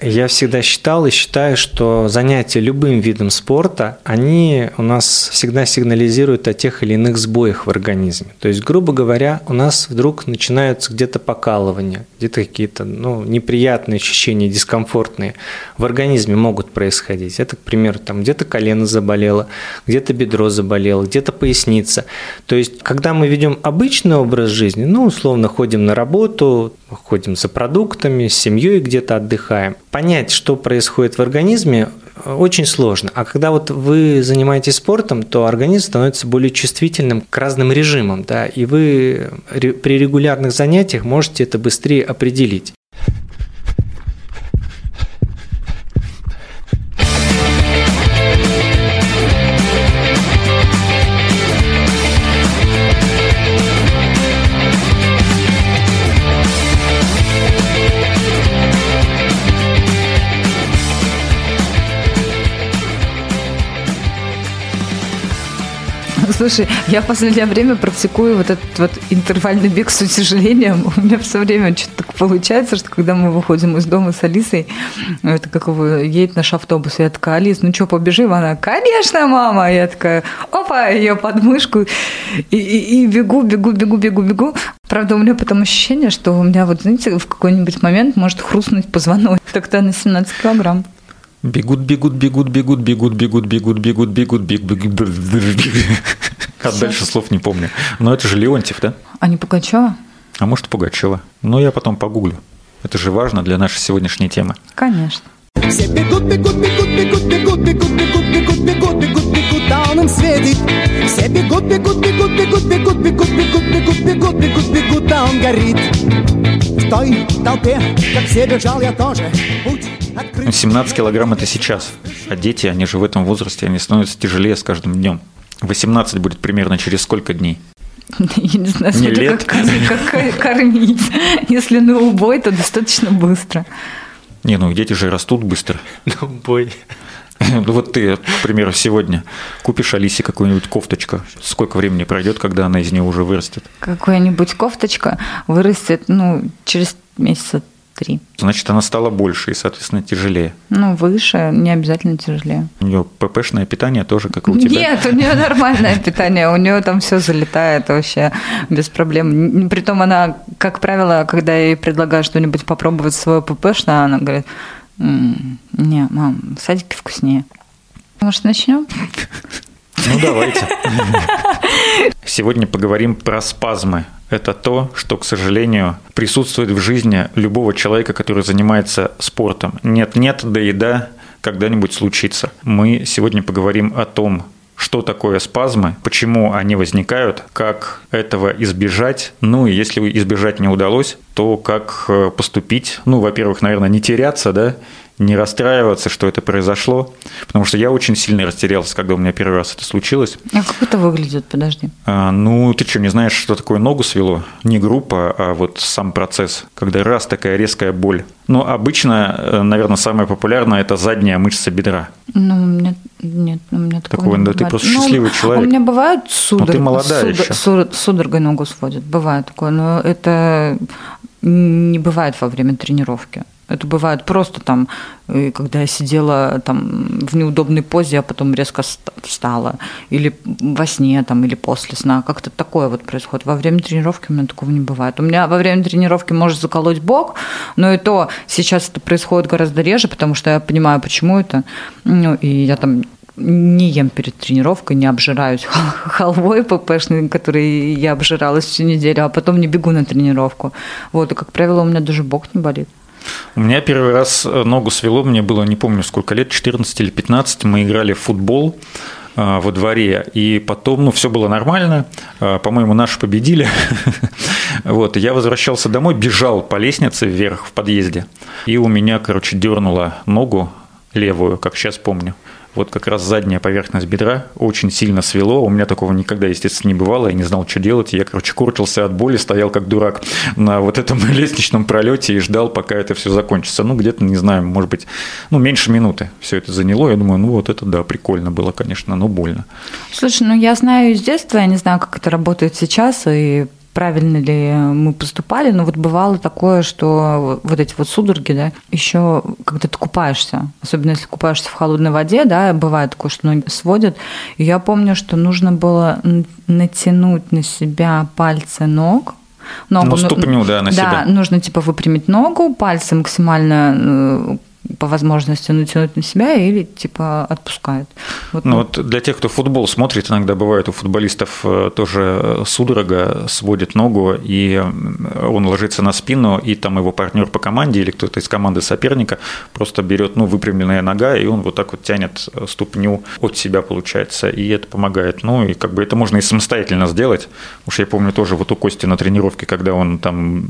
Я всегда считал и считаю, что занятия любым видом спорта, они у нас всегда сигнализируют о тех или иных сбоях в организме. То есть, грубо говоря, у нас вдруг начинаются где-то покалывания, где-то какие-то ну, неприятные ощущения, дискомфортные в организме могут происходить. Это, к примеру, там где-то колено заболело, где-то бедро заболело, где-то поясница. То есть, когда мы ведем обычный образ жизни, ну, условно, ходим на работу, ходим за продуктами, с семьей где-то отдыхаем, понять, что происходит в организме, очень сложно. А когда вот вы занимаетесь спортом, то организм становится более чувствительным к разным режимам, да, и вы при регулярных занятиях можете это быстрее определить. Слушай, я в последнее время практикую вот этот вот интервальный бег с утяжелением. У меня все время что-то так получается, что когда мы выходим из дома с Алисой, это как его едет наш автобус, я такая, Алис, ну что, побежим? Она, конечно, мама. Я такая, опа, ее подмышку. И, и, и бегу, бегу, бегу, бегу, бегу. Правда, у меня потом ощущение, что у меня вот, знаете, в какой-нибудь момент может хрустнуть позвонок. Так-то на 17 килограмм. Бегут, бегут, бегут, бегут, бегут, бегут, бегут, бегут, бегут, бегут, бегут. А дальше слов не помню. Но это же Леонтьев, да? А не Пугачева? А может, Пугачева. Но я потом погуглю. Это же важно для нашей сегодняшней темы. Конечно. Все бегут, бегут, бегут, бегут, бегут, бегут, бегут, бегут, бегут, бегут, бегут, а он им светит. Все бегут, бегут, бегут, бегут, бегут, бегут, бегут, бегут, бегут, бегут, бегут, а он горит. В той толпе, как все бежал я тоже. Путь 17 килограмм это сейчас. А дети, они же в этом возрасте, они становятся тяжелее с каждым днем. 18 будет примерно через сколько дней? Я не знаю, не лет. Как, как кормить. Если на убой, то достаточно быстро. Не, ну дети же растут быстро. На убой. Ну вот ты, к примеру, сегодня купишь Алисе какую-нибудь кофточку. Сколько времени пройдет, когда она из нее уже вырастет? Какая-нибудь кофточка вырастет, ну, через месяца три. Значит, она стала больше и, соответственно, тяжелее. Ну, выше, не обязательно тяжелее. У нее ППшное питание тоже, как и у тебя? Нет, у нее нормальное питание, у нее там все залетает вообще без проблем. Притом она, как правило, когда я ей предлагаю что-нибудь попробовать свое ППшное, она говорит, не, мам, в садике вкуснее. Может, начнем? Ну, давайте. Сегодня поговорим про спазмы. Это то, что, к сожалению, присутствует в жизни любого человека, который занимается спортом. Нет-нет, да и да, когда-нибудь случится. Мы сегодня поговорим о том, что такое спазмы, почему они возникают, как этого избежать, ну и если избежать не удалось, то как э, поступить. Ну, во-первых, наверное, не теряться, да, не расстраиваться, что это произошло, потому что я очень сильно растерялся, когда у меня первый раз это случилось. А как это выглядит, подожди? А, ну, ты что, не знаешь, что такое ногу свело? Не группа, а вот сам процесс, когда раз такая резкая боль. Ну, обычно, э, наверное, самое популярное – это задняя мышца бедра. Ну, у меня нет, у меня такого Такой, не да, ты просто ну, счастливый человек. У меня бывают судорог, но ты молодая судор, еще. судорогой ногу сводит, бывает такое, но это не бывает во время тренировки. Это бывает просто там, когда я сидела там в неудобной позе, а потом резко встала. Или во сне там, или после сна. Как-то такое вот происходит. Во время тренировки у меня такого не бывает. У меня во время тренировки может заколоть бок, но и то сейчас это происходит гораздо реже, потому что я понимаю, почему это. Ну, и я там не ем перед тренировкой, не обжираюсь халвой ППшной, которой я обжиралась всю неделю, а потом не бегу на тренировку. Вот, и, как правило, у меня даже бок не болит. У меня первый раз э, ногу свело, мне было, не помню сколько лет, 14 или 15, мы играли в футбол э, во дворе, и потом, ну, все было нормально, э, по-моему, наши победили, вот, я возвращался домой, бежал по лестнице вверх в подъезде, и у меня, короче, дернула ногу левую, как сейчас помню, вот как раз задняя поверхность бедра очень сильно свело. У меня такого никогда, естественно, не бывало. Я не знал, что делать. Я, короче, куртился от боли, стоял как дурак на вот этом лестничном пролете и ждал, пока это все закончится. Ну, где-то, не знаю, может быть, ну, меньше минуты все это заняло. Я думаю, ну, вот это, да, прикольно было, конечно, но больно. Слушай, ну, я знаю из детства, я не знаю, как это работает сейчас, и правильно ли мы поступали, но вот бывало такое, что вот эти вот судороги, да, еще когда ты купаешься, особенно если купаешься в холодной воде, да, бывает такое, что ноги сводят. И я помню, что нужно было натянуть на себя пальцы ног, Ногу, ну, ступню, да, на да, себя. Да, нужно типа выпрямить ногу, пальцы максимально э, по возможности натянуть на себя или типа отпускают. Вот, ну, вот для тех, кто футбол смотрит, иногда бывает у футболистов э, тоже судорога, сводит ногу, и он ложится на спину, и там его партнер по команде или кто-то из команды соперника просто берет, ну, выпрямленная нога, и он вот так вот тянет ступню от себя, получается, и это помогает. Ну, и как бы это можно и самостоятельно сделать. Уж я помню тоже вот у Кости на тренировке, когда он там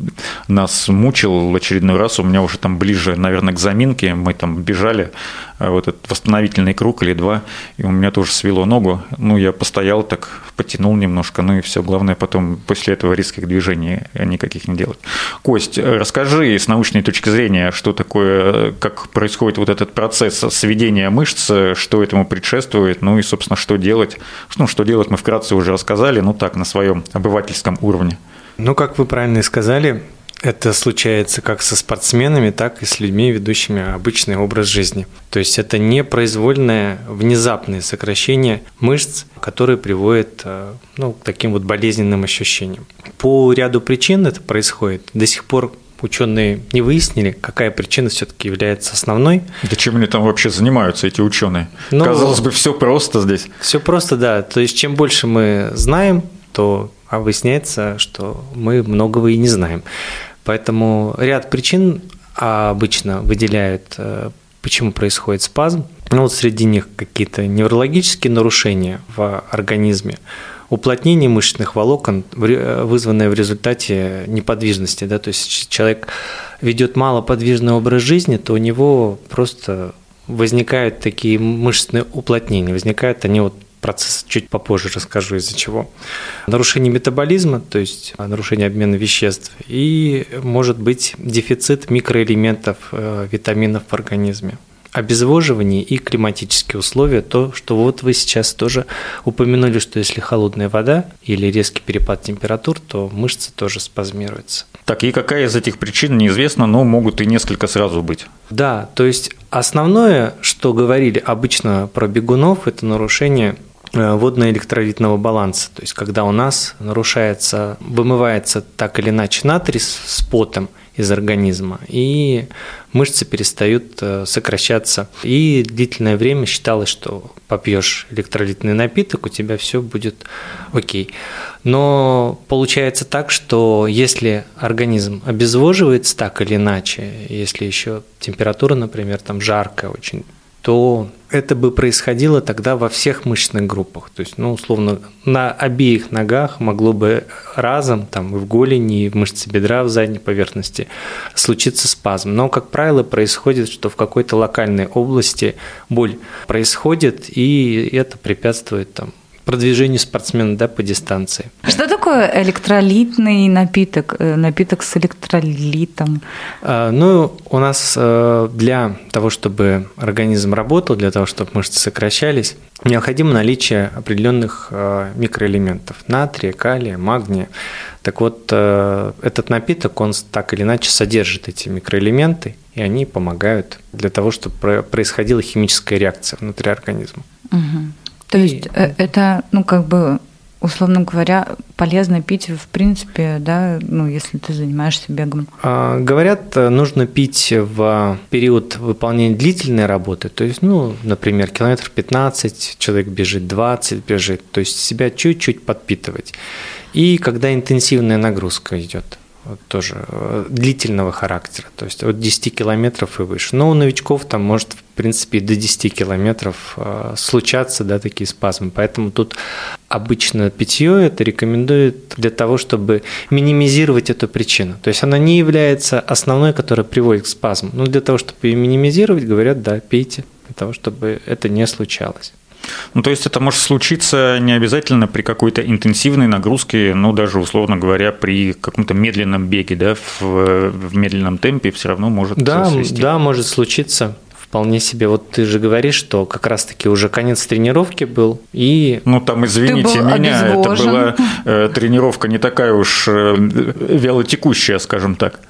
нас мучил в очередной раз, у меня уже там ближе, наверное, к заминке, тренировки, мы там бежали, э, вот этот восстановительный круг или два, и у меня тоже свело ногу. Ну, я постоял так, потянул немножко, ну и все. Главное потом после этого резких движений никаких не делать. Кость, расскажи с научной точки зрения, что такое, как происходит вот этот процесс сведения мышц, что этому предшествует, ну и, собственно, что делать. Ну, что делать мы вкратце уже рассказали, ну так, на своем обывательском уровне. Ну, как вы правильно и сказали, это случается как со спортсменами, так и с людьми, ведущими обычный образ жизни. То есть это непроизвольное, внезапное сокращение мышц, которое приводит э, ну, к таким вот болезненным ощущениям. По ряду причин это происходит. До сих пор ученые не выяснили, какая причина все-таки является основной. Да чем они там вообще занимаются, эти ученые? Ну, Казалось бы, все просто здесь. Все просто, да. То есть чем больше мы знаем, то а выясняется, что мы многого и не знаем. Поэтому ряд причин обычно выделяют, э, почему происходит спазм. Ну, вот среди них какие-то неврологические нарушения в организме, уплотнение мышечных волокон, вызванное в результате неподвижности. Да? То есть человек ведет малоподвижный образ жизни, то у него просто возникают такие мышечные уплотнения. Возникают они вот процесс чуть попозже расскажу, из-за чего. Нарушение метаболизма, то есть нарушение обмена веществ, и может быть дефицит микроэлементов, э, витаминов в организме обезвоживание и климатические условия, то, что вот вы сейчас тоже упомянули, что если холодная вода или резкий перепад температур, то мышцы тоже спазмируются. Так, и какая из этих причин неизвестно, но могут и несколько сразу быть. Да, то есть основное, что говорили обычно про бегунов, это нарушение Э, водно-электролитного баланса. То есть, когда у нас нарушается, вымывается так или иначе натрий с потом из организма, и мышцы перестают э, сокращаться. И длительное время считалось, что попьешь электролитный напиток, у тебя все будет окей. Но получается так, что если организм обезвоживается так или иначе, если еще температура, например, там жаркая очень, то это бы происходило тогда во всех мышечных группах. То есть, ну, условно, на обеих ногах могло бы разом, там, в голени, и в мышце бедра, в задней поверхности случиться спазм. Но, как правило, происходит, что в какой-то локальной области боль происходит, и это препятствует там, продвижению спортсмена да, по дистанции. Что такое электролитный напиток, э, напиток с электролитом? А, ну, у нас э, для того, чтобы организм работал, для того, чтобы мышцы сокращались, необходимо наличие определенных э, микроэлементов – натрия, калия, магния. Так вот, этот напиток, он так или иначе содержит эти микроэлементы, и они помогают для того, чтобы происходила химическая реакция внутри организма. Угу. То есть э, это, ну, как бы, условно говоря, полезно пить, в принципе, да, ну, если ты занимаешься бегом? А, говорят, нужно пить в период выполнения длительной работы, то есть, ну, например, километр 15, человек бежит 20, бежит, то есть себя чуть-чуть подпитывать. И когда интенсивная нагрузка идет тоже э, длительного характера, то есть от 10 километров и выше. Но у новичков там может, в принципе, до 10 километров э, случаться да, такие спазмы. Поэтому тут обычно питье это рекомендуют для того, чтобы минимизировать эту причину. То есть она не является основной, которая приводит к спазму. Но для того, чтобы ее минимизировать, говорят, да, пейте, для того, чтобы это не случалось. Ну, то есть это может случиться не обязательно при какой-то интенсивной нагрузке, но даже, условно говоря, при каком-то медленном беге, да, в, в медленном темпе все равно может да, свести. Да, может случиться вполне себе, вот ты же говоришь, что как раз-таки уже конец тренировки был, и... Ну, там, извините меня, это была э, тренировка не такая уж э, вялотекущая, скажем так.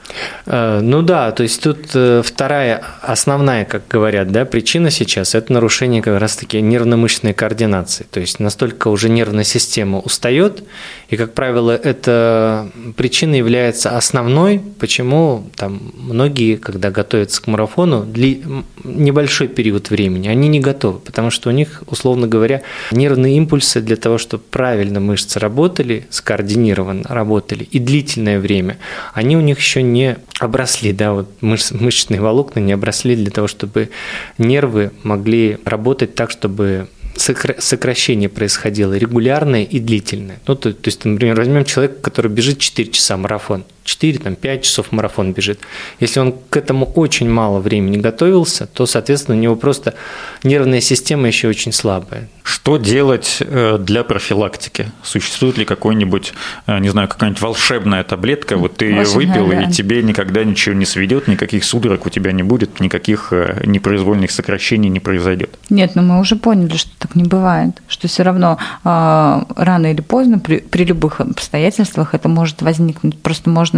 Э, ну да, то есть тут э, вторая основная, как говорят, да, причина сейчас – это нарушение как раз-таки нервно-мышечной координации. То есть настолько уже нервная система устает, и, как правило, эта причина является основной, почему там многие, когда готовятся к марафону, для небольшой период времени, они не готовы, потому что у них, условно говоря, нервные импульсы для того, чтобы правильно мышцы работали, скоординированно работали и длительное время, они у них еще не обросли, да, вот мыш, мышечные волокна не обросли для того, чтобы нервы могли работать так, чтобы сокращение происходило регулярное и длительное. Ну, то, то есть, например, возьмем человека, который бежит 4 часа марафон, 4-5 часов марафон бежит. Если он к этому очень мало времени готовился, то, соответственно, у него просто нервная система еще очень слабая. Что делать э, для профилактики? Существует ли какой-нибудь, э, не знаю, какая-нибудь волшебная таблетка, вот ты ее выпил, и тебе никогда ничего не сведет, никаких судорог у тебя не будет, никаких э, непроизвольных сокращений не произойдет? Нет, но мы уже поняли, что так не бывает, что все равно рано или поздно при, при любых обстоятельствах это может возникнуть. Просто можно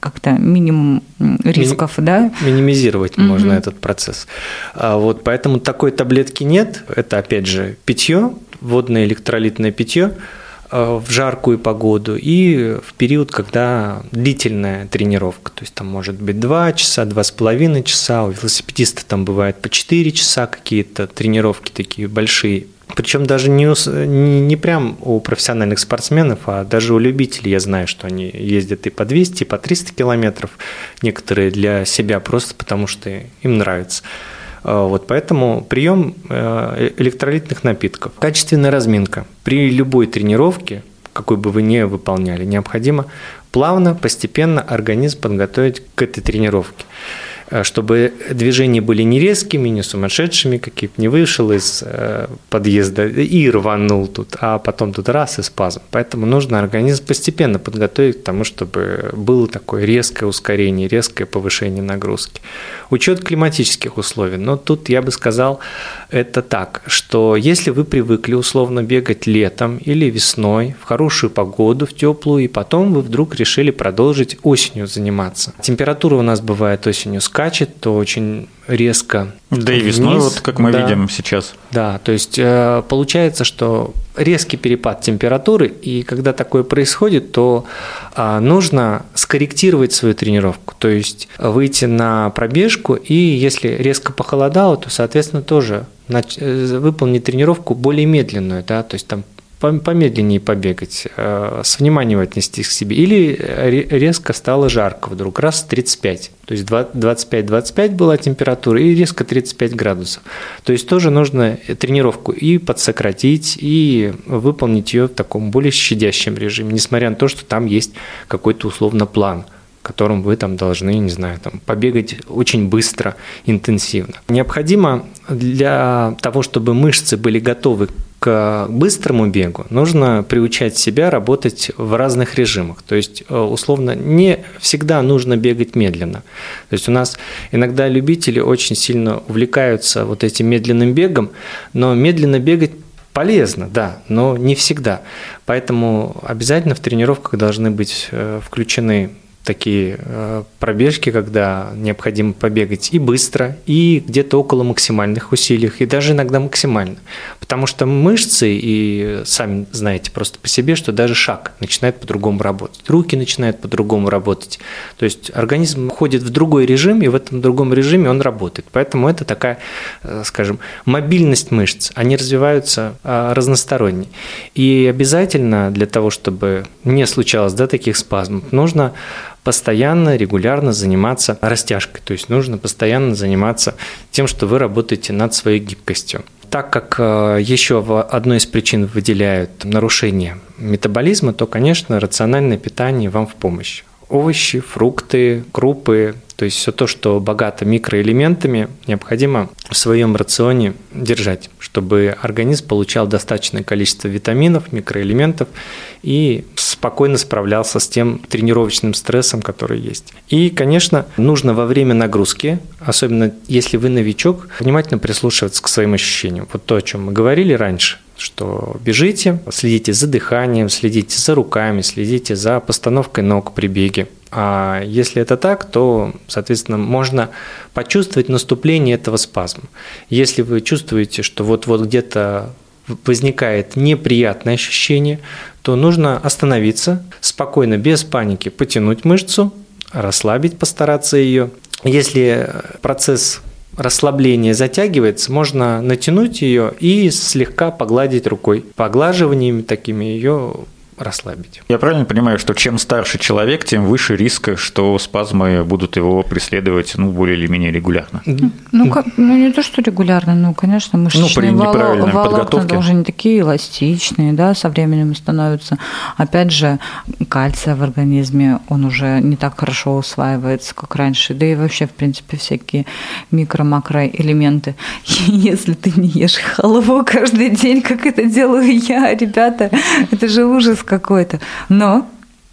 как-то минимум рисков, Ми- да? Минимизировать угу. можно этот процесс. А вот поэтому такой таблетки нет. Это опять же питье, водное электролитное питье э, в жаркую погоду и в период, когда длительная тренировка, то есть там может быть 2 часа, 2,5 часа, у велосипедиста там бывает по 4 часа какие-то тренировки такие большие, причем даже не, не, прям у профессиональных спортсменов, а даже у любителей я знаю, что они ездят и по 200, и по 300 километров, некоторые для себя просто потому, что им нравится. А, вот поэтому прием э, электролитных напитков. Качественная разминка. При любой тренировке, какой бы вы ни выполняли, необходимо плавно, постепенно организм подготовить к этой тренировке. Э, чтобы движения были не резкими, не сумасшедшими, какие-то не вышел из э, подъезда и рванул тут, а потом тут раз и спазм. Поэтому нужно организм постепенно подготовить к тому, чтобы было такое резкое ускорение, резкое повышение нагрузки. Учет климатических условий. Но тут я бы сказал это так, что если вы привыкли условно бегать летом или весной в хорошую погоду, в теплую, и потом вы вдруг решили продолжить осенью заниматься. Температура у нас бывает осенью с скачет, то очень резко. Да и весной, вниз. вот как мы да. видим сейчас. Да, то есть э, получается, что резкий перепад температуры, и когда такое происходит, то а, нужно скорректировать свою тренировку, то есть выйти на пробежку, и если резко похолодало, то, соответственно, тоже э, выполнить тренировку более медленную, да, то есть там помедленнее побегать, э, с вниманием отнестись к себе. Или резко стало жарко вдруг, раз 35. То есть 25-25 была температура и резко 35 градусов. То есть тоже нужно тренировку и подсократить, и выполнить ее в таком более щадящем режиме, несмотря на то, что там есть какой-то условно план – которым вы там должны, не знаю, там, побегать очень быстро, интенсивно. Необходимо для того, чтобы мышцы были готовы к быстрому бегу нужно приучать себя работать в разных режимах. То есть, э, условно, не всегда нужно бегать медленно. То есть у нас иногда любители очень сильно увлекаются вот этим медленным бегом, но медленно бегать полезно, да, но не всегда. Поэтому обязательно в тренировках должны быть э, включены такие э, пробежки, когда необходимо побегать и быстро, и где-то около максимальных усилий, и даже иногда максимально. Потому что мышцы, и сами знаете просто по себе, что даже шаг начинает по-другому работать, руки начинают по-другому работать. То есть организм входит в другой режим, и в этом другом режиме он работает. Поэтому это такая, э, скажем, мобильность мышц. Они развиваются э, разносторонне. И обязательно для того, чтобы не случалось да, таких спазмов, нужно постоянно, регулярно заниматься растяжкой. То есть нужно постоянно заниматься тем, что вы работаете над своей гибкостью. Так как э, еще одной из причин выделяют нарушение метаболизма, то, конечно, рациональное питание вам в помощь. Овощи, фрукты, крупы, то есть все то, что богато микроэлементами, необходимо в своем рационе держать, чтобы организм получал достаточное количество витаминов, микроэлементов и спокойно справлялся с тем тренировочным стрессом, который есть. И, конечно, нужно во время нагрузки, особенно если вы новичок, внимательно прислушиваться к своим ощущениям. Вот то, о чем мы говорили раньше что бежите, следите за дыханием, следите за руками, следите за постановкой ног при беге. А если это так, то, соответственно, можно почувствовать наступление этого спазма. Если вы чувствуете, что вот-вот где-то возникает неприятное ощущение, то нужно остановиться, спокойно, без паники потянуть мышцу, расслабить, постараться ее. Если процесс расслабления затягивается, можно натянуть ее и слегка погладить рукой. Поглаживаниями такими ее расслабить. Я правильно понимаю, что чем старше человек, тем выше риска, что спазмы будут его преследовать ну, более или менее регулярно? Ну, как, ну не то, что регулярно, ну, конечно, мышечные ну, воло- волокна уже не такие эластичные, да, со временем становятся. Опять же, кальция в организме, он уже не так хорошо усваивается, как раньше, да и вообще, в принципе, всякие микро-макроэлементы. Если ты не ешь халву каждый день, как это делаю я, ребята, это же ужас какой-то. Но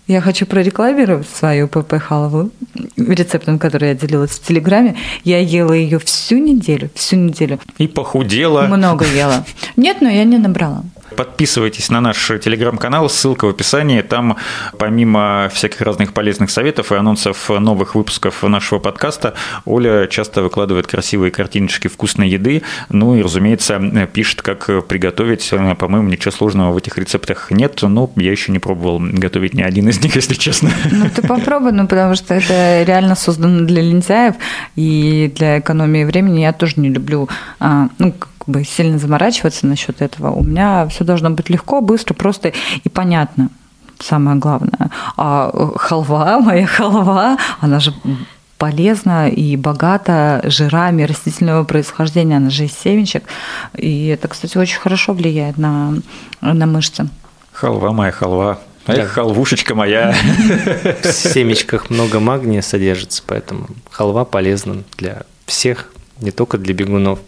я хочу прорекламировать свою ПП халву рецептом, который я делилась в Телеграме. Я ела ее всю неделю, всю неделю. И похудела. Много ела. Нет, но я не набрала. Подписывайтесь на наш телеграм-канал, ссылка в описании. Там помимо всяких разных полезных советов и анонсов новых выпусков нашего подкаста, Оля часто выкладывает красивые картиночки вкусной еды. Ну и, разумеется, пишет, как приготовить. По-моему, ничего сложного в этих рецептах нет, но я еще не пробовал готовить ни один из них, если честно. Ну ты попробуй, ну потому что это реально создано для лентяев и для экономии времени. Я тоже не люблю, а, ну, бы сильно заморачиваться насчет этого. У меня все должно быть легко, быстро, просто и понятно. Самое главное. А халва, моя халва, она же полезна и богата жирами растительного происхождения, она же из семечек. И это, кстати, очень хорошо влияет на, на мышцы. Халва моя халва. Эх, да. халвушечка моя. В семечках много магния содержится, поэтому халва полезна для всех не только для бегунов.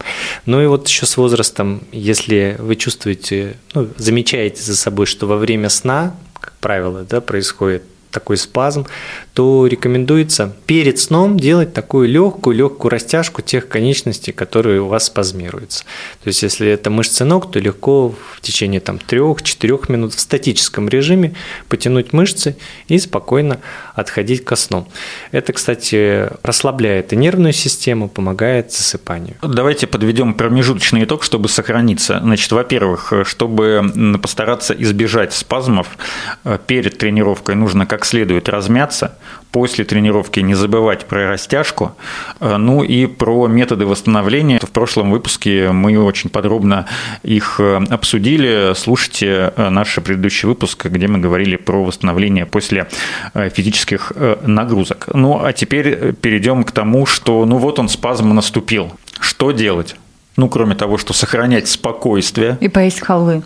Ну и вот еще с возрастом, если вы чувствуете, ну, замечаете за собой, что во время сна, как правило, да, происходит такой спазм, то рекомендуется перед сном делать такую легкую-легкую растяжку тех конечностей, которые у вас спазмируются. То есть, если это мышцы ног, то легко в течение там, 3-4 минут в статическом режиме потянуть мышцы и спокойно отходить ко сну. Это, кстати, расслабляет и нервную систему, помогает засыпанию. Давайте подведем промежуточный итог, чтобы сохраниться. Значит, во-первых, чтобы постараться избежать спазмов, э, перед тренировкой нужно как следует размяться, после тренировки не забывать про растяжку, э, ну и про методы восстановления. В прошлом выпуске мы очень подробно их э, обсудили. Слушайте э, наш предыдущий выпуск, где мы говорили про восстановление после физических нагрузок. Ну а теперь перейдем к тому, что ну вот он спазм наступил. Что делать? Ну, кроме того, что сохранять спокойствие. И поесть халвы.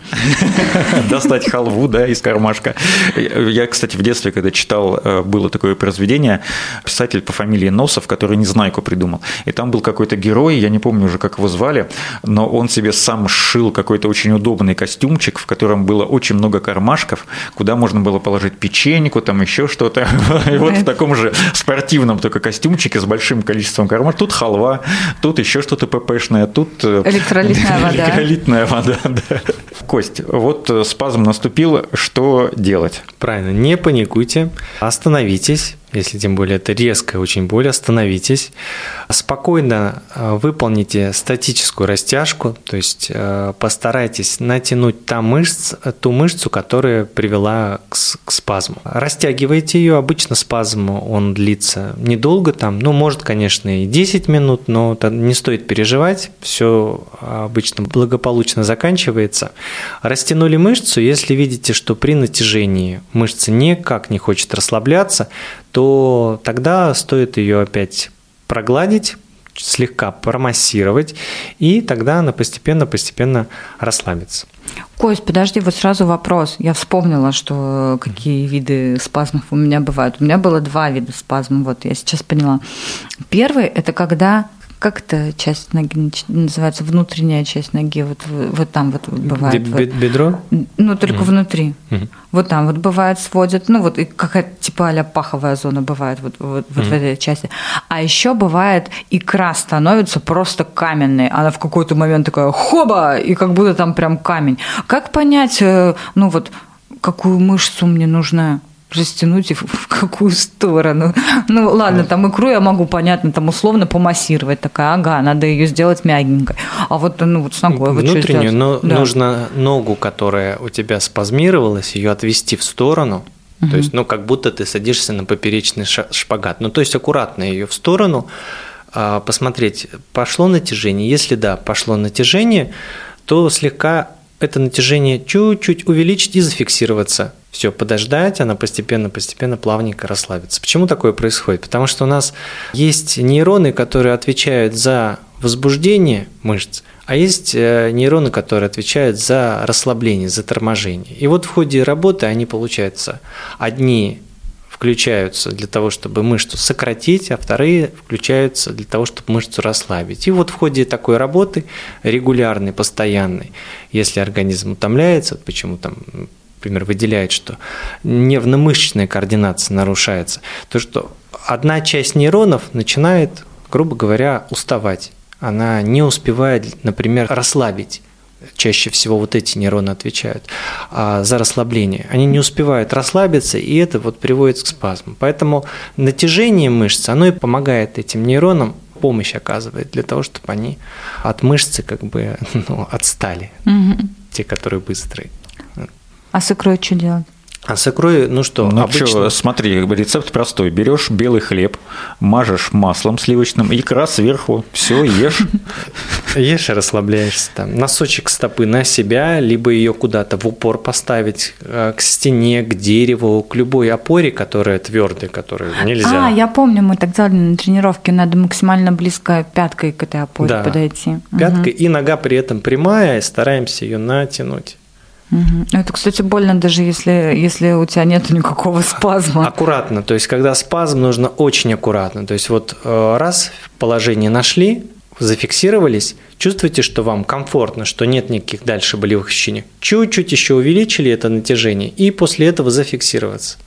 Достать халву, да, из кармашка. Я, кстати, в детстве, когда читал, э, было такое произведение, писатель по фамилии Носов, который Незнайку придумал. И там был какой-то герой, я не помню уже, как его звали, но он себе сам сшил какой-то очень удобный костюмчик, в котором было очень много кармашков, куда можно было положить печеньку, там еще что-то. И вот в таком же спортивном только костюмчике с большим количеством кармашков. Тут халва, тут еще что-то ППшное, тут Электролитная вода. Электролитная вода, да. Кость, вот э, спазм наступил, что делать? Правильно, не паникуйте, остановитесь, если тем более это резкая очень боль, остановитесь, спокойно э, выполните статическую растяжку, то есть э, постарайтесь натянуть та мышц, ту мышцу, которая привела к, к спазму. Растягивайте ее, обычно спазм он длится недолго, там, ну, может, конечно, и 10 минут, но не стоит переживать, все обычно благополучно заканчивается. Растянули мышцу, если видите, что при натяжении мышца никак не хочет расслабляться, то тогда стоит ее опять прогладить, слегка промассировать, и тогда она постепенно-постепенно расслабится. Кость, подожди, вот сразу вопрос. Я вспомнила, что какие виды спазмов у меня бывают. У меня было два вида спазмов, вот я сейчас поняла. Первый – это когда как эта часть ноги называется? Внутренняя часть ноги, вот, вот там вот бывает. Бе- вот. бе- Бедро? Ну, только внутри. Мгм. Вот там вот бывает сводят, ну вот какая-то типа а паховая зона бывает вот, вот, вот в этой части. А еще бывает икра становится просто каменной. Она в какой-то момент такая хоба, и как будто там прям камень. Как понять, э, ну вот, какую мышцу мне нужно растянуть в, какую сторону. Ну ладно, там икру я могу, понятно, там условно помассировать. Такая, ага, надо ее сделать мягенькой. А вот, ну вот с ногой вот Внутреннюю, но Да. нужно ногу, которая у тебя спазмировалась, ее отвести в сторону. То есть, ну, как будто ты садишься на поперечный шпагат. Ну, то есть, аккуратно ее в сторону, а, посмотреть, пошло натяжение. Если да, пошло натяжение, то слегка это натяжение чуть-чуть увеличить и зафиксироваться. Все, подождать, она постепенно-постепенно плавненько расслабится. Почему такое происходит? Потому что у нас есть нейроны, которые отвечают за возбуждение мышц, а есть э, нейроны, которые отвечают за расслабление, за торможение. И вот в ходе работы они получаются одни включаются для того, чтобы мышцу сократить, а вторые включаются для того, чтобы мышцу расслабить. И вот в ходе такой работы, регулярной, постоянной, если организм утомляется, вот почему там например, выделяет, что нервно-мышечная координация нарушается, то что одна часть нейронов начинает, грубо говоря, уставать. Она не успевает, например, расслабить чаще всего вот эти нейроны отвечают а, за расслабление. Они не успевают расслабиться, и это вот приводит к спазму. Поэтому натяжение мышц, оно и помогает этим нейронам помощь оказывает для того, чтобы они от мышцы как бы ну, отстали, Мгм. те, которые быстрые. А с икрой что делать? А с икрой, ну что, Ну обычно... чё, смотри, рецепт простой. Берешь белый хлеб, мажешь маслом сливочным, икра сверху, все, ешь. Ешь и расслабляешься там. Носочек стопы на себя, либо ее куда-то в упор поставить, э, к стене, к дереву, к любой опоре, которая твердая, которую нельзя. А, я помню, мы так делали на тренировке, надо максимально близко пяткой к этой опоре Да. подойти. Пяткой, и нога при этом прямая, и стараемся ее натянуть. Это, кстати, больно, даже если, если у тебя нет никакого спазма. Аккуратно, то есть когда спазм, нужно очень аккуратно. То есть вот э, раз положение нашли, зафиксировались, чувствуете, что вам комфортно, что нет никаких дальше болевых ощущений. Чуть-чуть еще увеличили это натяжение и после этого зафиксироваться.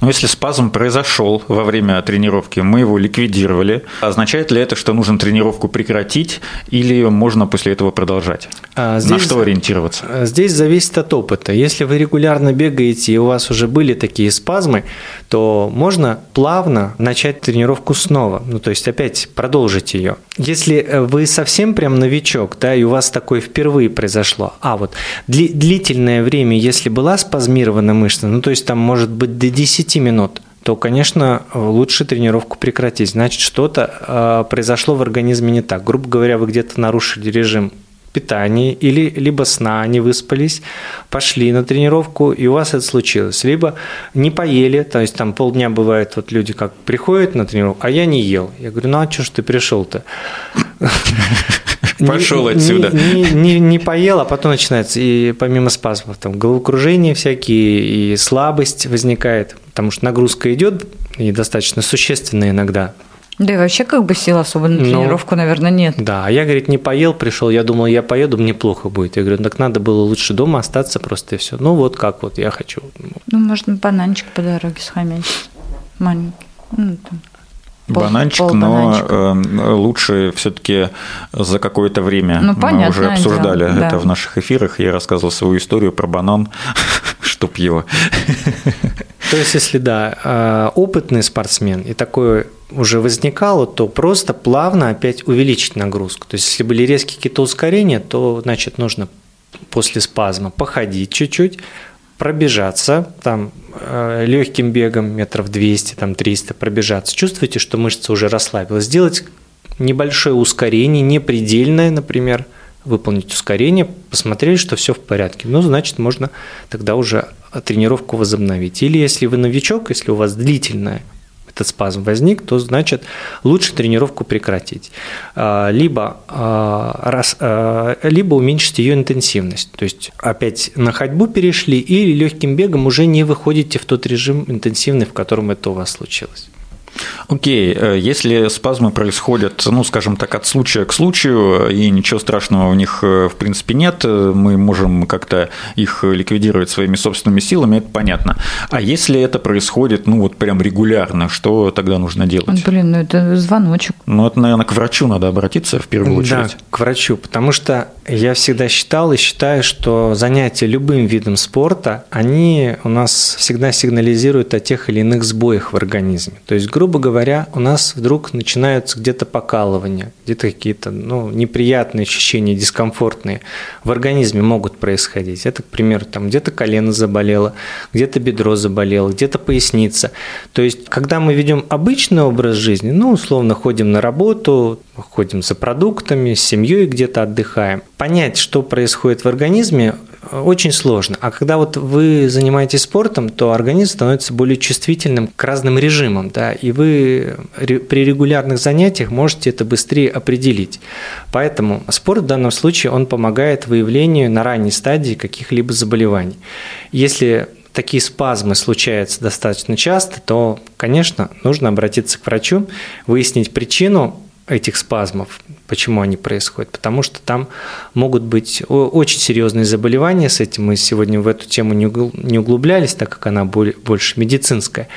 Но если спазм произошел во время тренировки, мы его ликвидировали, означает ли это, что нужно тренировку прекратить или можно после этого продолжать? А На здесь- что ориентироваться? Э, Здесь зависит от опыта. Если вы регулярно бегаете и у вас уже были такие спазмы, то можно плавно начать тренировку снова. Ну, то есть опять продолжить ее. Если э, вы совсем прям новичок, да, и у вас такое впервые произошло, а вот дли- длительное время, если была спазмирована мышца, ну, то есть там может быть до 10 минут, то, конечно, лучше тренировку прекратить. Значит, что-то э, произошло в организме не так. Грубо говоря, вы где-то нарушили режим питания или либо сна, не выспались, пошли на тренировку, и у вас это случилось. Либо не поели, то есть там полдня бывает, вот люди как приходят на тренировку, а я не ел. Я говорю, ну а что ж ты пришел-то? Пошел отсюда. Не, не- не- не поел, а потом начинается, и помимо спазмов, там головокружение всякие, и слабость возникает, потому что нагрузка идет, и достаточно существенная иногда. Да и вообще как бы сил особо на Ну, тренировку, наверное, нет. Да, а я, говорит, не поел, пришел, я думал, я поеду, мне плохо будет. Я говорю, так надо было лучше дома остаться просто и все. Ну вот как вот я хочу. Ну, можно бананчик по дороге схомячить. Маленький. Ну, там, пол- Бананчик, пол но э, лучше все-таки за какое-то время. Ну, Мы уже обсуждали дело, да. это в наших эфирах. Я рассказывал свою историю про банан, чтоб его. То есть, если да, э, опытный спортсмен и такое уже возникало, то просто плавно опять увеличить нагрузку. То есть, если были резкие какие-то ускорения, то, значит, нужно после спазма походить чуть-чуть, пробежаться, там, легким бегом метров 200, там, 300 пробежаться. Чувствуете, что мышца уже расслабилась. Сделать небольшое ускорение, не предельное, например, выполнить ускорение, посмотрели, что все в порядке. Ну, значит, можно тогда уже тренировку возобновить. Или если вы новичок, если у вас длительная этот спазм возник, то значит лучше тренировку прекратить. А, Либо, а, раз, а, либо уменьшить ее интенсивность. То есть опять на ходьбу перешли или легким бегом уже не выходите в тот режим интенсивный, в котором это у вас случилось. Окей, э, если спазмы происходят, ну, скажем так, от случая к случаю, и ничего страшного у них, э, в принципе, нет, э, мы можем как-то их ликвидировать своими собственными силами, это понятно. А если это происходит, ну, вот прям регулярно, что тогда нужно делать? Блин, ну это звоночек. Ну, это, наверное, к врачу надо обратиться в первую очередь. Да, к врачу, потому что я всегда считал и считаю, что занятия любым видом спорта, они у нас всегда сигнализируют о тех или иных сбоях в организме. То есть, грубо говоря, у нас вдруг начинаются где-то покалывания, где-то какие-то ну, неприятные ощущения, дискомфортные в организме могут происходить. Это, к примеру, там где-то колено заболело, где-то бедро заболело, где-то поясница. То есть, когда мы ведем обычный образ жизни, ну, условно, ходим на работу, ходим за продуктами, с семьей где-то отдыхаем, понять, что происходит в организме, очень сложно. А когда вот вы занимаетесь спортом, то организм становится более чувствительным к разным режимам, да, и вы при регулярных занятиях можете это быстрее определить. Поэтому спорт в данном случае, он помогает выявлению на ранней стадии каких-либо заболеваний. Если такие спазмы случаются достаточно часто, то, конечно, нужно обратиться к врачу, выяснить причину этих спазмов, почему они происходят, потому что там могут быть очень серьезные заболевания с этим. Мы сегодня в эту тему не углублялись, так как она больше медицинская.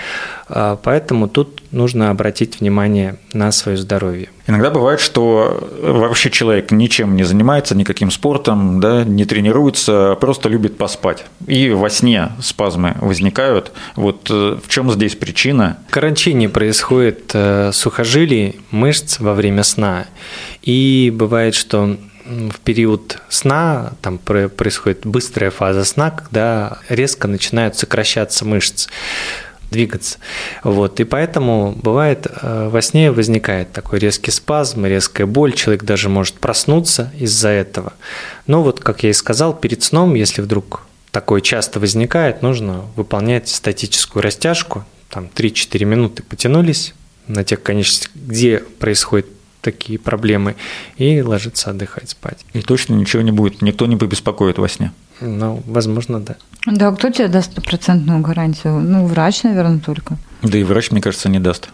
А, поэтому тут нужно обратить внимание на свое здоровье. Иногда бывает, что вообще человек ничем не занимается, никаким спортом, да, не тренируется, а просто любит поспать. И во сне спазмы возникают. Вот э, в чем здесь причина? Кранчение происходит э, сухожилий, мышц во время сна. И бывает, что в период сна, там происходит быстрая фаза сна, когда резко начинают сокращаться мышцы двигаться. Вот. И поэтому бывает э, во сне возникает такой резкий спазм, резкая боль, человек даже может проснуться из-за этого. Но вот, как я и сказал, перед сном, если вдруг такое часто возникает, нужно выполнять статическую растяжку, там 3-4 минуты потянулись на тех конечностях, где происходит такие проблемы, и ложиться отдыхать, спать. И точно ничего не будет, никто не побеспокоит во сне? Ну, возможно, да. Да, кто тебе даст стопроцентную гарантию? Ну, врач, наверное, только. Да и врач, мне кажется, не даст.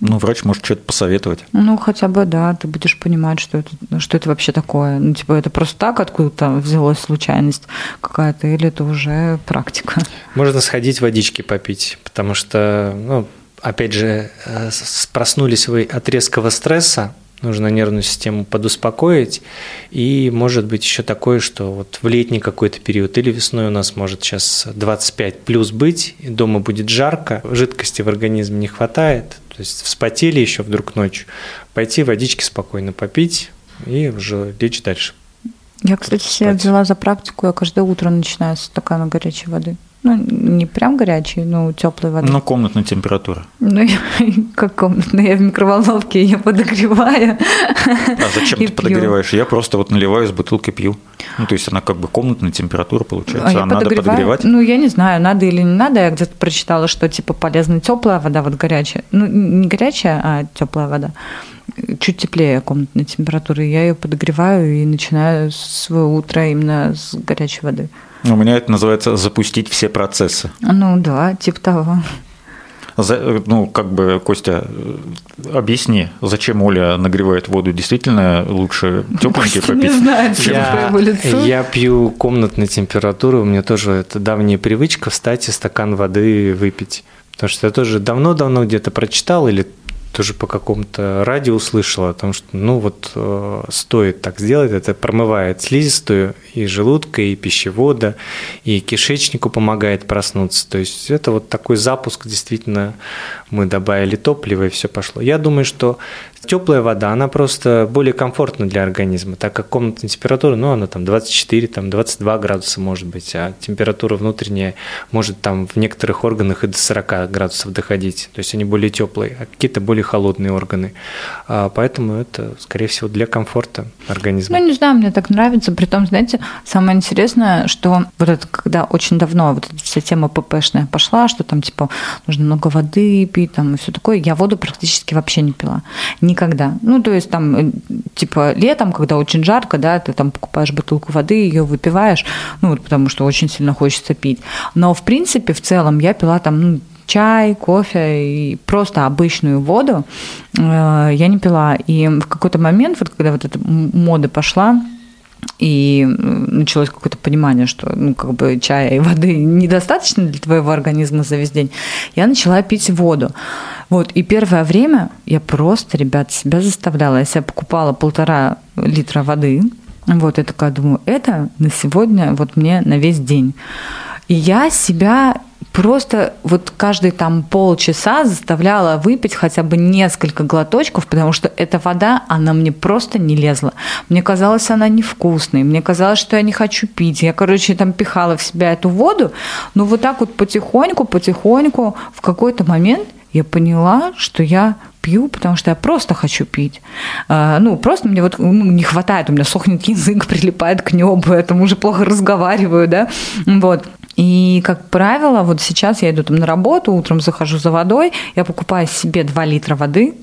Ну, врач может что-то посоветовать. Ну, хотя бы, да, ты будешь понимать, что это, что это вообще такое. Ну, типа, это просто так откуда-то взялась случайность какая-то, или это уже практика. Можно сходить водички попить, потому что, ну, опять же, э, проснулись вы от резкого стресса, нужно нервную систему подуспокоить. И может быть еще такое, что вот в летний какой-то период или весной у нас может сейчас 25 плюс быть, дома будет жарко, жидкости в организме не хватает, то есть вспотели еще вдруг ночью, пойти водички спокойно попить и уже лечь дальше. Я, кстати, себя взяла за практику, я каждое утро начинаю с стакана горячей воды. Ну, не прям горячий, но теплой воды. Ну, комнатная температура. Ну, я, как комнатная? Я в микроволновке ее подогреваю. А зачем ты подогреваешь? Я просто вот наливаю из бутылки, пью. Ну, то есть она как бы комнатная температура получается. А, а надо подогревать? Ну, я не знаю, надо или не надо. Я где-то прочитала, что типа полезна теплая вода, вот горячая. Ну, не горячая, а теплая вода чуть теплее комнатной температуры. Я ее подогреваю и начинаю свое утро именно с горячей воды. У меня это называется запустить все процессы. Ну да, типа того. За, ну, как бы, Костя, объясни, зачем Оля нагревает воду? Действительно лучше тепленький попить? Не знаю, я, я пью комнатной температуры, у меня тоже это давняя привычка встать и стакан воды выпить. Потому что я тоже давно-давно где-то прочитал или тоже по какому-то радио услышала о том, что ну вот э, стоит так сделать, это промывает слизистую и желудка, и пищевода, и кишечнику помогает проснуться. То есть это вот такой запуск, действительно, мы добавили топливо, и все пошло. Я думаю, что теплая вода, она просто более комфортна для организма, так как комнатная температура, ну, она там 24, там 22 градуса может быть, а температура внутренняя может там в некоторых органах и до 40 градусов доходить, то есть они более теплые, а какие-то более холодные органы. А поэтому это, скорее всего, для комфорта организма. Ну, не знаю, мне так нравится, при том, знаете, самое интересное, что вот это когда очень давно вот эта вся тема ППшная пошла, что там типа нужно много воды пить, там и все такое, я воду практически вообще не пила Никогда. Ну, то есть там, э, типа, летом, когда очень жарко, да, ты там покупаешь бутылку воды, ее выпиваешь, ну, вот потому что очень сильно хочется пить. Но, в принципе, в целом я пила там, ну, чай, кофе и просто обычную воду э, я не пила. И в какой-то момент, вот когда вот эта мода пошла, и началось какое-то понимание, что ну, как бы чая и воды недостаточно для твоего организма за весь день, я начала пить воду. Вот, и первое время я просто, ребят, себя заставляла. Я себя покупала полтора литра воды. Вот, я такая думаю, это на сегодня вот мне на весь день. И я себя просто вот каждые там полчаса заставляла выпить хотя бы несколько глоточков, потому что эта вода, она мне просто не лезла. Мне казалось, она невкусной, мне казалось, что я не хочу пить. Я, короче, там пихала в себя эту воду, но вот так вот потихоньку, потихоньку в какой-то момент я поняла, что я пью, потому что я просто хочу пить. А, ну, просто мне вот ну, не хватает, у меня сохнет язык, прилипает к небу, я там уже плохо разговариваю, да, вот. И, как правило, вот сейчас я иду там на работу, утром захожу за водой, я покупаю себе 2 литра воды,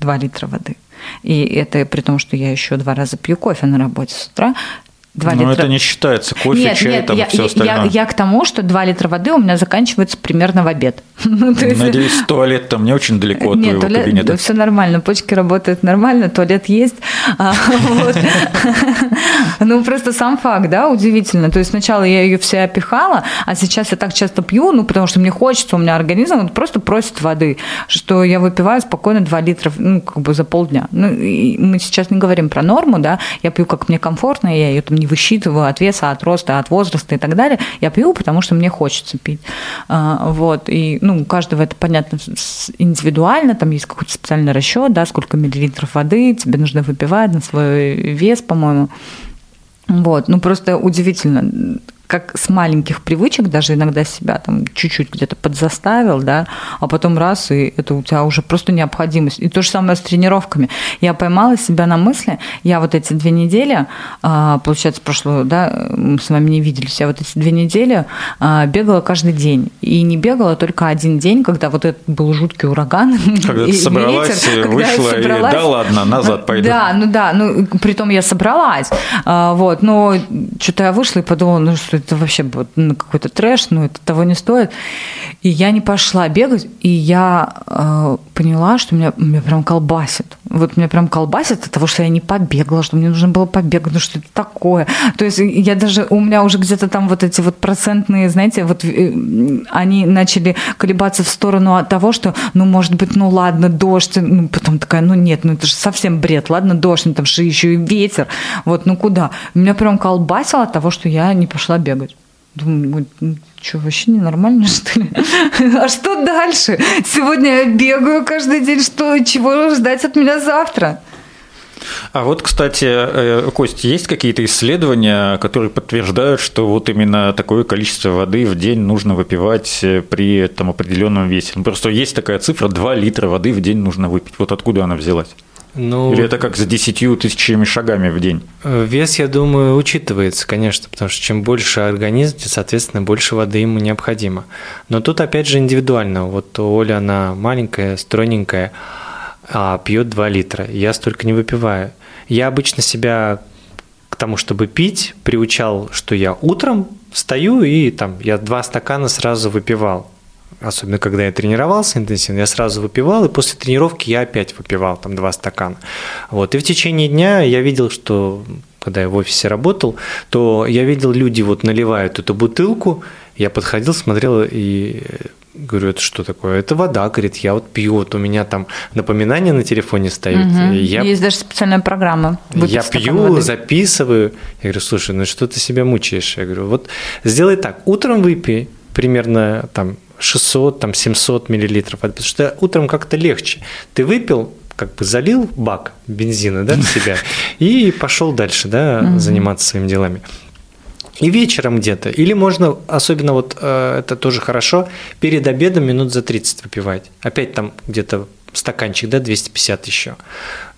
2 литра воды. И это при том, что я еще два раза пью кофе на работе с утра. 2 Но литра... это не считается. Кофе, нет, чай, нет, там я, все остальное. Я, я к тому, что 2 литра воды у меня заканчивается примерно в обед. ну, есть... Надеюсь, туалет там не очень далеко от нет, твоего туалет, кабинета. все нормально, почки работают нормально, туалет есть. А, ну, просто сам факт, да, удивительно. То есть сначала я ее все опихала, а сейчас я так часто пью, ну, потому что мне хочется, у меня организм просто просит воды, что я выпиваю спокойно 2 литра, ну, как бы за полдня. Ну, мы сейчас не говорим про норму, да, я пью, как мне комфортно, я ее там не высчитываю от веса, от роста, от возраста и так далее. Я пью, потому что мне хочется пить. А, вот. И, ну, у каждого это, понятно, индивидуально. Там есть какой-то специальный расчет, да, сколько миллилитров воды тебе нужно выпивать на свой вес, по-моему. Вот, ну просто удивительно как с маленьких привычек даже иногда себя там чуть-чуть где-то подзаставил, да, а потом раз, и это у тебя уже просто необходимость. И то же самое с тренировками. Я поймала себя на мысли, я вот эти две недели, а, получается, прошлую, да, мы с вами не виделись, я вот эти две недели а, бегала каждый день. И не бегала только один день, когда вот это был жуткий ураган. Когда ты собралась, ветер, вышла собралась, и да ладно, назад пойду. Да, ну да, ну при том я собралась, а, вот, но что-то я вышла и подумала, ну что это вообще ну, какой-то трэш, ну это того не стоит. И я не пошла бегать, и я э, поняла, что меня, меня прям колбасит. Вот меня прям колбасит от того, что я не побегала, что мне нужно было побегать, ну что это такое. То есть я даже, у меня уже где-то там вот эти вот процентные, знаете, вот э, они начали колебаться в сторону от того, что, ну, может быть, ну ладно, дождь, ну, потом такая, ну нет, ну это же совсем бред, ладно, дождь, ну там же еще и ветер, вот, ну куда? Меня прям колбасило от того, что я не пошла бегать. Думаю, ну, что, вообще ненормально, что ли? А что дальше? Сегодня я бегаю каждый день, что, чего ждать от меня завтра? А вот, кстати, э, Кость, есть какие-то исследования, которые подтверждают, что вот именно такое количество воды в день нужно выпивать э, при там определенном весе? Ну, просто есть такая цифра, 2 литра воды в день нужно выпить. Вот откуда она взялась? Ну, Или это как за десятью тысячами шагами в день? Вес, я думаю, учитывается, конечно, потому что чем больше организм, тем, соответственно, больше воды ему необходимо. Но тут, опять же, индивидуально. Вот Оля, она маленькая, стройненькая, а пьет 2 литра. Я столько не выпиваю. Я обычно себя к тому, чтобы пить, приучал, что я утром встаю и там я два стакана сразу выпивал особенно когда я тренировался интенсивно, я сразу выпивал, и после тренировки я опять выпивал там два стакана. Вот. И в течение дня я видел, что когда я в офисе работал, то я видел, люди вот наливают эту бутылку, я подходил, смотрел и говорю, это что такое? Это вода, говорит, я вот пью, вот у меня там напоминание на телефоне стоит. Угу. Я, Есть даже специальная программа. Я пью, воды. записываю. Я говорю, слушай, ну что ты себя мучаешь? Я говорю, вот сделай так, утром выпей примерно там 600, там 700 миллилитров, потому что утром как-то легче. Ты выпил, как бы залил бак бензина да, в себя и пошел дальше да, заниматься своими делами. И вечером где-то. Или можно, особенно вот э, это тоже хорошо, перед обедом минут за 30 выпивать. Опять там где-то стаканчик, да, 250 еще.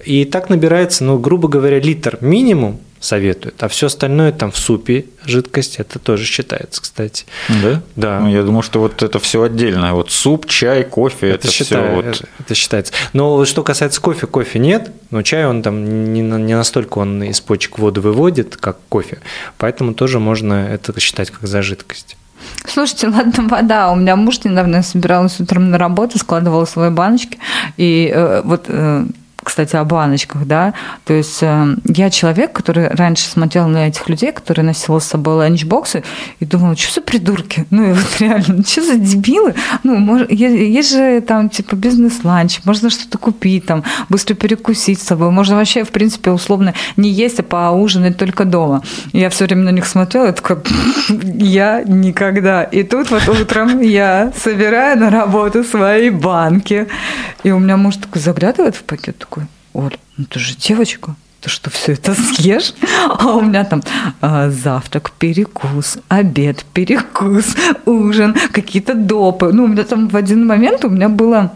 И так набирается, ну, грубо говоря, литр минимум советуют. А все остальное там в супе жидкость, это тоже считается, кстати. Да? Да. Ну, я думал, что вот это все отдельно. Вот суп, чай, кофе, это, это считаю, все вот... Это, это считается. Но что касается кофе, кофе нет, но чай он там не, не настолько он из почек воду выводит, как кофе. Поэтому тоже можно это считать как за жидкость. Слушайте, ладно, вода. У меня муж недавно собиралась утром на работу, складывала свои баночки. И э, вот э, кстати, о баночках, да, то есть э, я человек, который раньше смотрел на этих людей, которые носили с собой ланчбоксы, и думал, что за придурки, ну, и вот реально, что за дебилы, ну, может, есть, же там, типа, бизнес-ланч, можно что-то купить, там, быстро перекусить с собой, можно вообще, в принципе, условно не есть, а поужинать только дома. Я все время на них смотрела, и такой, я никогда. И тут вот утром я собираю на работу свои банки, и у меня муж такой заглядывает в пакет, такой, Оль, ну ты же девочка, ты что, все это съешь? А у меня там а, завтрак, перекус, обед, перекус, ужин, какие-то допы. Ну, у меня там в один момент у меня было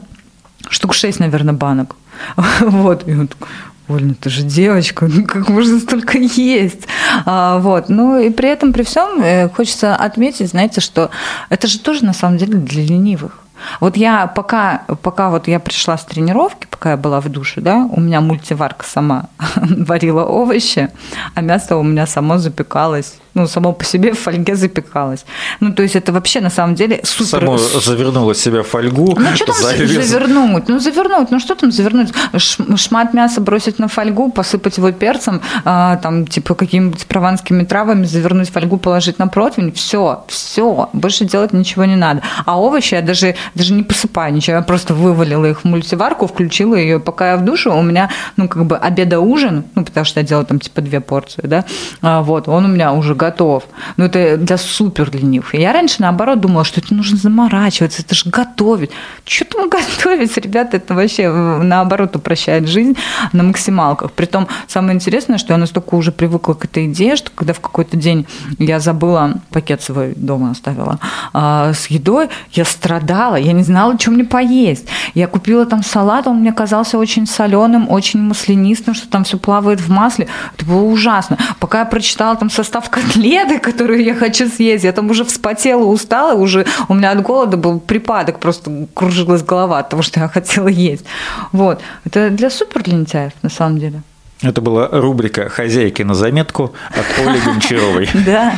штук шесть, наверное, банок. Вот, и он такой, Оль, ну ты же девочка, ну как можно столько есть? А, вот. Ну и при этом, при всем, э, хочется отметить, знаете, что это же тоже на самом деле для ленивых. Вот я пока, пока вот я пришла с тренировки, пока я была в душе, да, у меня мультиварка сама варила овощи, а мясо у меня само запекалось ну, само по себе в фольге запекалось. Ну, то есть это вообще на самом деле супер... Само завернула себя в фольгу. Ну, что там завез... завернуть? Ну, завернуть, ну, что там завернуть? Шмат мяса бросить на фольгу, посыпать его перцем, а, там, типа, какими-нибудь прованскими травами, завернуть фольгу, положить на противень, все, все, больше делать ничего не надо. А овощи я даже, даже не посыпаю ничего, я просто вывалила их в мультиварку, включила ее, пока я в душе, у меня, ну, как бы обеда-ужин, ну, потому что я делала там, типа, две порции, да, а, вот, он у меня уже готов готов. Но это для супер ленивых. Я раньше, наоборот, думала, что это нужно заморачиваться, это же готовить. Что там готовить, ребята, это вообще, наоборот, упрощает жизнь на максималках. Притом, самое интересное, что я настолько уже привыкла к этой идее, что когда в какой-то день я забыла, пакет свой дома оставила, а, с едой, я страдала, я не знала, что мне поесть. Я купила там салат, он мне казался очень соленым, очень маслянистым, что там все плавает в масле. Это было ужасно. Пока я прочитала там состав котлеты, которую я хочу съесть. Я там уже вспотела, устала, уже у меня от голода был припадок, просто кружилась голова от того, что я хотела есть. Вот. Это для супер лентяев, на самом деле. Это была рубрика «Хозяйки на заметку» от Оли Гончаровой. Да.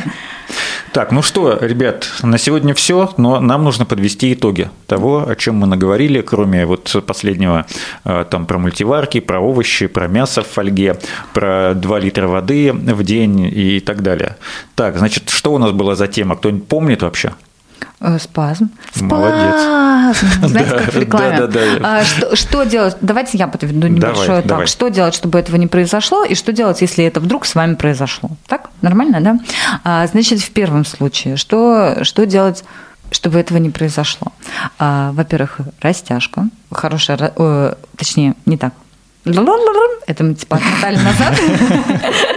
Так, ну что, ребят, на сегодня все, но нам нужно подвести итоги того, о чем мы наговорили, кроме вот последнего э, там про мультиварки, про овощи, про мясо в фольге, про 2 литра воды в день и так далее. Так, значит, что у нас была за тема? Кто-нибудь помнит вообще? Э, спазм. Спазм. Молодец. Знаете, как в рекламе. Да, да, да. А, что, что делать? Давайте я подведу небольшой давай, так. Давай. Что делать, чтобы этого не произошло, и что делать, если это вдруг с вами произошло? Так? Нормально, да? А, значит, в первом случае, что, что делать чтобы этого не произошло. А, во-первых, растяжка, хорошая, э, точнее, не так, это мы типа отмотали назад.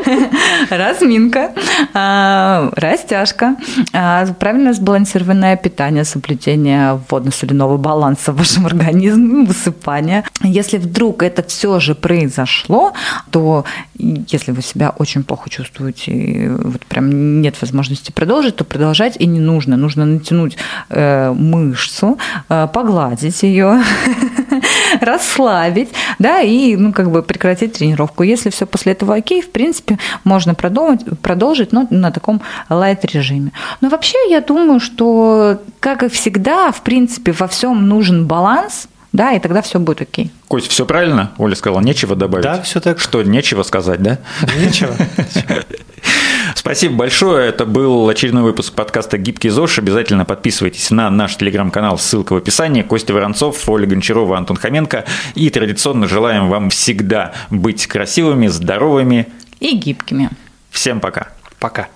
Разминка, а, растяжка, а, правильно сбалансированное питание, соблюдение водно-соляного баланса в вашем организме, высыпание. Если вдруг это все же произошло, то если вы себя очень плохо чувствуете, вот прям нет возможности продолжить, то продолжать и не нужно. Нужно натянуть э, мышцу, э, погладить ее, расслабить, да, и ну, как бы прекратить тренировку. Если все после этого окей, в принципе, можно продолжить, продолжить но на таком лайт-режиме. Но вообще я думаю, что, как и всегда, в принципе, во всем нужен баланс, да, и тогда все будет окей. Кость, все правильно? Оля сказала, нечего добавить? Да, все так. Что, нечего сказать, да? Нечего. Спасибо большое. Это был очередной выпуск подкаста «Гибкий ЗОЖ». Обязательно подписывайтесь на наш телеграм-канал, ссылка в описании. Костя Воронцов, Оля Гончарова, Антон Хоменко. И традиционно желаем вам всегда быть красивыми, здоровыми и гибкими. Всем пока. Пока.